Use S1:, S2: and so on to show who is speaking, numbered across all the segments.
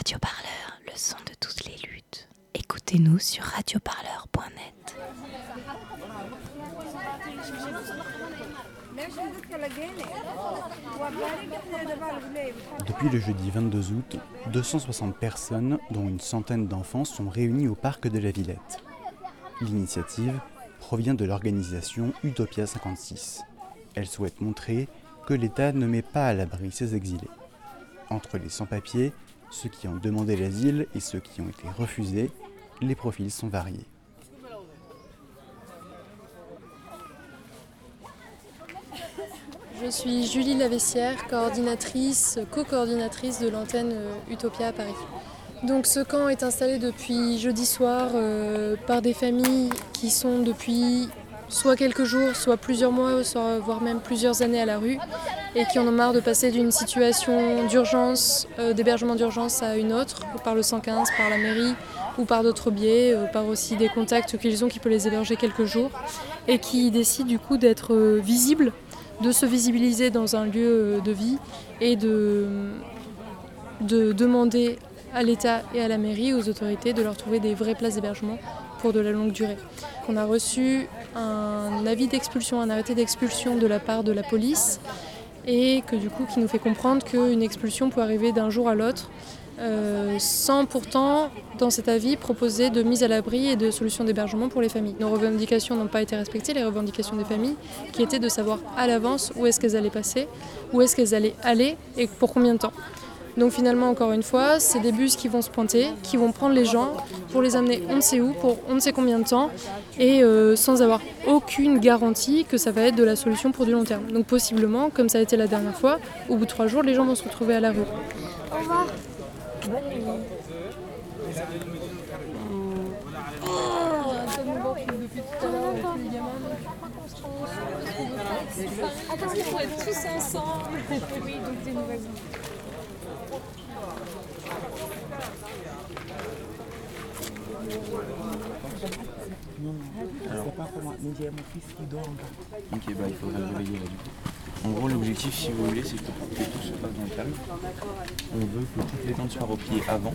S1: Radio Parleur, le son de toutes les luttes. Écoutez-nous sur radioparleur.net.
S2: Depuis le jeudi 22 août, 260 personnes, dont une centaine d'enfants, sont réunies au parc de la Villette. L'initiative provient de l'organisation Utopia 56. Elle souhaite montrer que l'État ne met pas à l'abri ses exilés. Entre les sans-papiers, ceux qui ont demandé l'asile et ceux qui ont été refusés, les profils sont variés.
S3: Je suis Julie Lavessière, coordinatrice, co-coordinatrice de l'antenne euh, Utopia à Paris. Donc ce camp est installé depuis jeudi soir euh, par des familles qui sont depuis soit quelques jours, soit plusieurs mois, voire même plusieurs années à la rue et qui en ont marre de passer d'une situation d'urgence, euh, d'hébergement d'urgence à une autre, par le 115, par la mairie ou par d'autres biais, euh, par aussi des contacts qu'ils ont qui peuvent les héberger quelques jours et qui décident du coup d'être euh, visibles, de se visibiliser dans un lieu de vie et de, de demander à l'État et à la mairie, aux autorités, de leur trouver des vraies places d'hébergement pour de la longue durée. On a reçu un avis d'expulsion, un arrêté d'expulsion de la part de la police et que du coup qui nous fait comprendre qu'une expulsion peut arriver d'un jour à l'autre euh, sans pourtant, dans cet avis, proposer de mise à l'abri et de solutions d'hébergement pour les familles. Nos revendications n'ont pas été respectées, les revendications des familles, qui étaient de savoir à l'avance où est-ce qu'elles allaient passer, où est-ce qu'elles allaient aller et pour combien de temps. Donc finalement, encore une fois, c'est des bus qui vont se pointer, qui vont prendre les gens pour les amener on ne sait où, pour on ne sait combien de temps, et euh, sans avoir aucune garantie que ça va être de la solution pour du long terme. Donc possiblement, comme ça a été la dernière fois, au bout de trois jours, les gens vont se retrouver à la rue.
S4: Au revoir.
S3: Il faut être tous ensemble. Oui, nouvelles.
S5: Ok, bah il faudrait réveiller là du coup. En gros, l'objectif, si vous voulez, c'est que pour que tout se passe dans le calme, on veut que toutes les tentes soient repliées avant.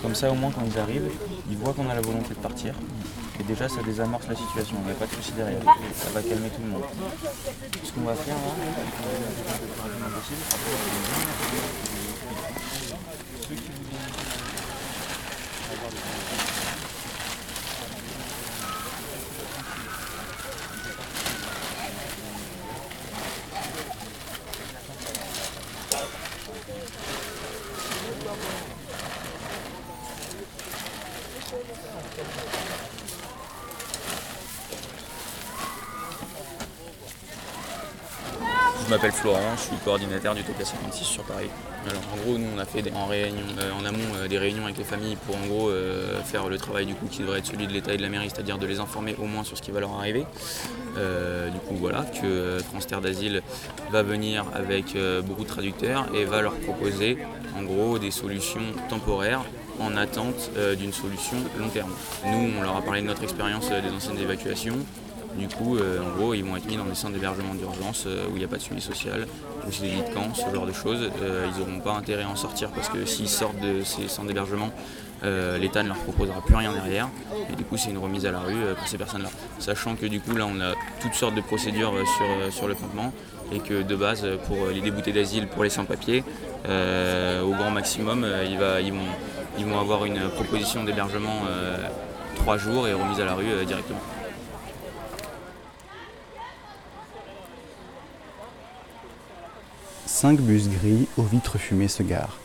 S5: Comme ça, au moins, quand ils arrivent, ils voient qu'on a la volonté de partir. Et déjà, ça désamorce la situation. Il n'y a pas de souci derrière. Ça va calmer tout le monde. Ce qu'on va faire là, c'est qu'on va faire le plus rapidement possible. Ceux qui vous viennent avoir des Je m'appelle Florent, je suis coordinateur du TOPIA 56 sur Paris. Alors en gros nous on a fait euh, en amont euh, des réunions avec les familles pour en gros euh, faire le travail du coup qui devrait être celui de l'État et de la mairie, c'est-à-dire de les informer au moins sur ce qui va leur arriver. Du coup voilà, que France Terre d'Asile va venir avec beaucoup de traducteurs et va leur proposer en gros des solutions temporaires en attente d'une solution long terme. Nous on leur a parlé de notre expérience des anciennes évacuations. Du coup, euh, en gros, ils vont être mis dans des centres d'hébergement d'urgence euh, où il n'y a pas de suivi social, où c'est des lits de camp, ce genre de choses. Euh, ils n'auront pas intérêt à en sortir parce que s'ils sortent de ces centres d'hébergement, l'État ne leur proposera plus rien derrière. Et du coup, c'est une remise à la rue pour ces personnes-là. Sachant que du coup, là, on a toutes sortes de procédures sur, sur le campement et que de base, pour les déboutés d'asile, pour les sans-papiers, au grand maximum, ils, vont, ils vont avoir une proposition d'hébergement trois jours et remise à la rue directement.
S2: Cinq bus gris aux vitres fumées se garent.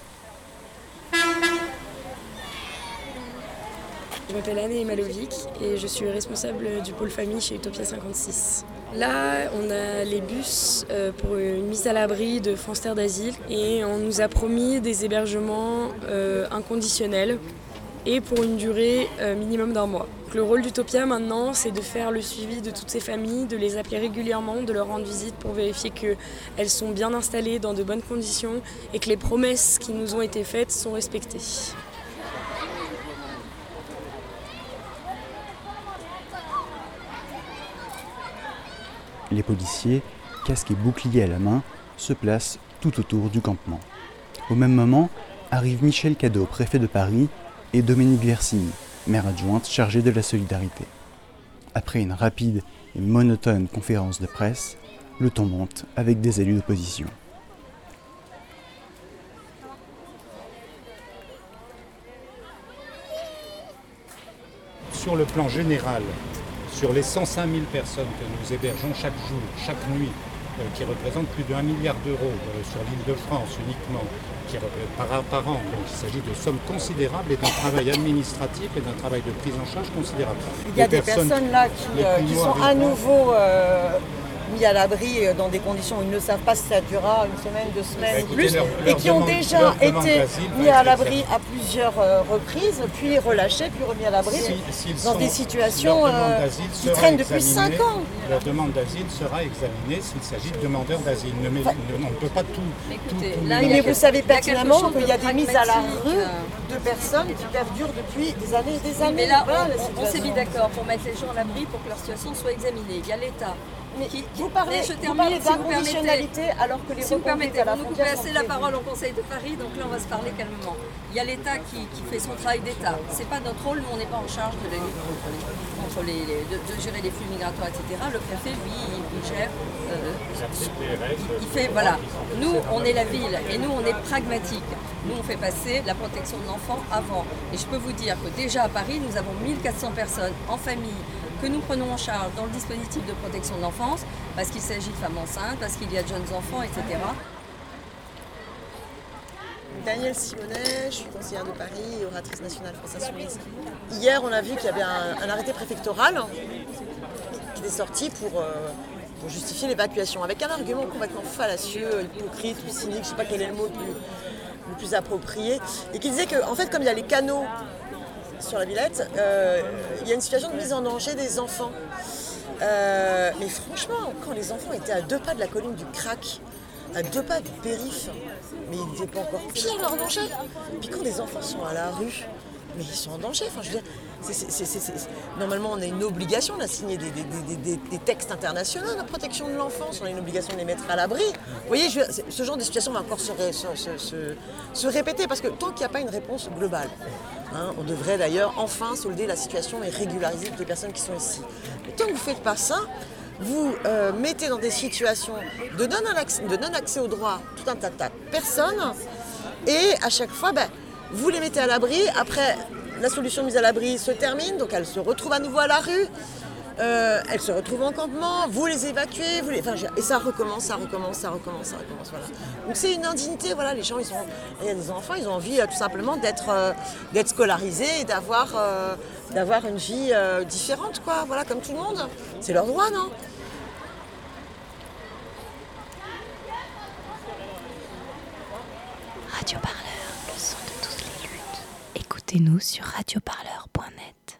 S6: Je m'appelle Anne Malovic et je suis responsable du pôle famille chez Utopia 56. Là, on a les bus euh, pour une mise à l'abri de Terre d'Asile et on nous a promis des hébergements euh, inconditionnels et pour une durée euh, minimum d'un mois. Le rôle d'Utopia maintenant, c'est de faire le suivi de toutes ces familles, de les appeler régulièrement, de leur rendre visite pour vérifier qu'elles sont bien installées dans de bonnes conditions et que les promesses qui nous ont été faites sont respectées.
S2: Les policiers, casques et boucliers à la main, se placent tout autour du campement. Au même moment, arrivent Michel Cadeau, préfet de Paris, et Dominique Versini, maire adjointe chargée de la solidarité. Après une rapide et monotone conférence de presse, le ton monte avec des élus d'opposition.
S4: Sur le plan général, sur les 105 000 personnes que nous hébergeons chaque jour, chaque nuit, qui représentent plus d'un milliard d'euros euh, sur l'île de France uniquement, qui par, par an. Donc il s'agit de sommes considérables et d'un travail administratif et d'un travail de prise en charge considérable.
S7: Il y a des personnes, là qui, euh, sont à nouveau mis à l'abri euh, dans des conditions où ils ne savent pas si ça durera une semaine, deux semaines ou plus, et qui ont déjà été mis à l'abri à plusieurs euh, reprises, puis relâchés, puis remis à l'abri, dans des situations euh, qui traînent depuis cinq ans.
S4: Leur demande d'asile sera examinée s'il s'agit de demandeurs d'asile. on ne peut pas tout.
S7: mais vous savez pertinemment qu'il y a des mises à la rue de personnes qui perdurent depuis des années et des années.
S8: mais là, on, on s'est mis d'accord pour mettre les gens à l'abri pour que leur situation soit examinée. Il y a l'État
S7: mais vous parlez, je termine, d'inconditionnalité alors que les
S8: si vous permettez, vous nous coupez assez la parole au Conseil de Paris, donc là on va se parler calmement. Il y a l'État qui, fait son travail d'État. C'est pas notre rôle, nous on n'est pas en charge de la lutte contre les, de, gérer les flux migratoires, etc. Le préfet, lui, il, gère. Euh, il, fait, voilà. Nous, on est la ville et nous, on est pragmatique. Nous, on fait passer la protection de l'enfant avant. Et je peux vous dire que déjà à Paris, nous avons 1400 personnes en famille que nous prenons en charge dans le dispositif de protection de l'enfance, parce qu'il s'agit de femmes enceintes, parce qu'il y a de jeunes enfants, etc.
S7: Danielle Simonet, je suis conseillère de Paris et oratrice nationale France Insoumise. Hier, on a vu qu'il y avait un, arrêté préfectoral qui est sorti pour, euh, pour justifier l'évacuation, avec un argument complètement fallacieux, hypocrite ou cynique, je ne sais pas quel est le mot le plus, le plus approprié, et qui disait qu'en en fait, comme il y a les canaux sur la Villette, euh, il y a une situation de mise en danger des enfants. Euh, mais franchement, quand les enfants étaient à deux pas de la colline du crack, à deux pas du périph', mais ils n'étaient pas encore pire leur danger. Puis quand les enfants sont à la rue, mais ils sont en danger. Enfin, je normalement, on a une obligation d'assigner des, des, textes internationaux de protection de l'enfance. On a une obligation de les mettre à l'abri. Vous voyez, ce genre de situation va encore se répéter parce que tant qu'il n'y a pas une réponse globale, hein, on devrait d'ailleurs enfin solder la situation et régulariser toutes les personnes qui sont ici. Mais tant que vous ne faites pas ça, vous euh, mettez dans des situations de non-accès non au droit tout un tas de personnes et à chaque fois, ben, vous les mettez à l'abri. Après, la solution mise à l'abri se termine, donc elles se retrouvent à nouveau à la rue. Euh, elles se retrouvent en campement, vous les évacuez, vous les... Et ça recommence, ça recommence, ça recommence, ça recommence. Voilà. Donc c'est une indignité, voilà, les gens, ils ont, il y a des enfants, ils ont envie euh, tout simplement d'être, euh, d'être scolarisés et d'avoir, d'avoir une vie différente, quoi, voilà, comme tout le monde. C'est leur droit, non?
S1: Radio Parleur, le son de toutes les luttes. Écoutez-nous sur radioparleur.net.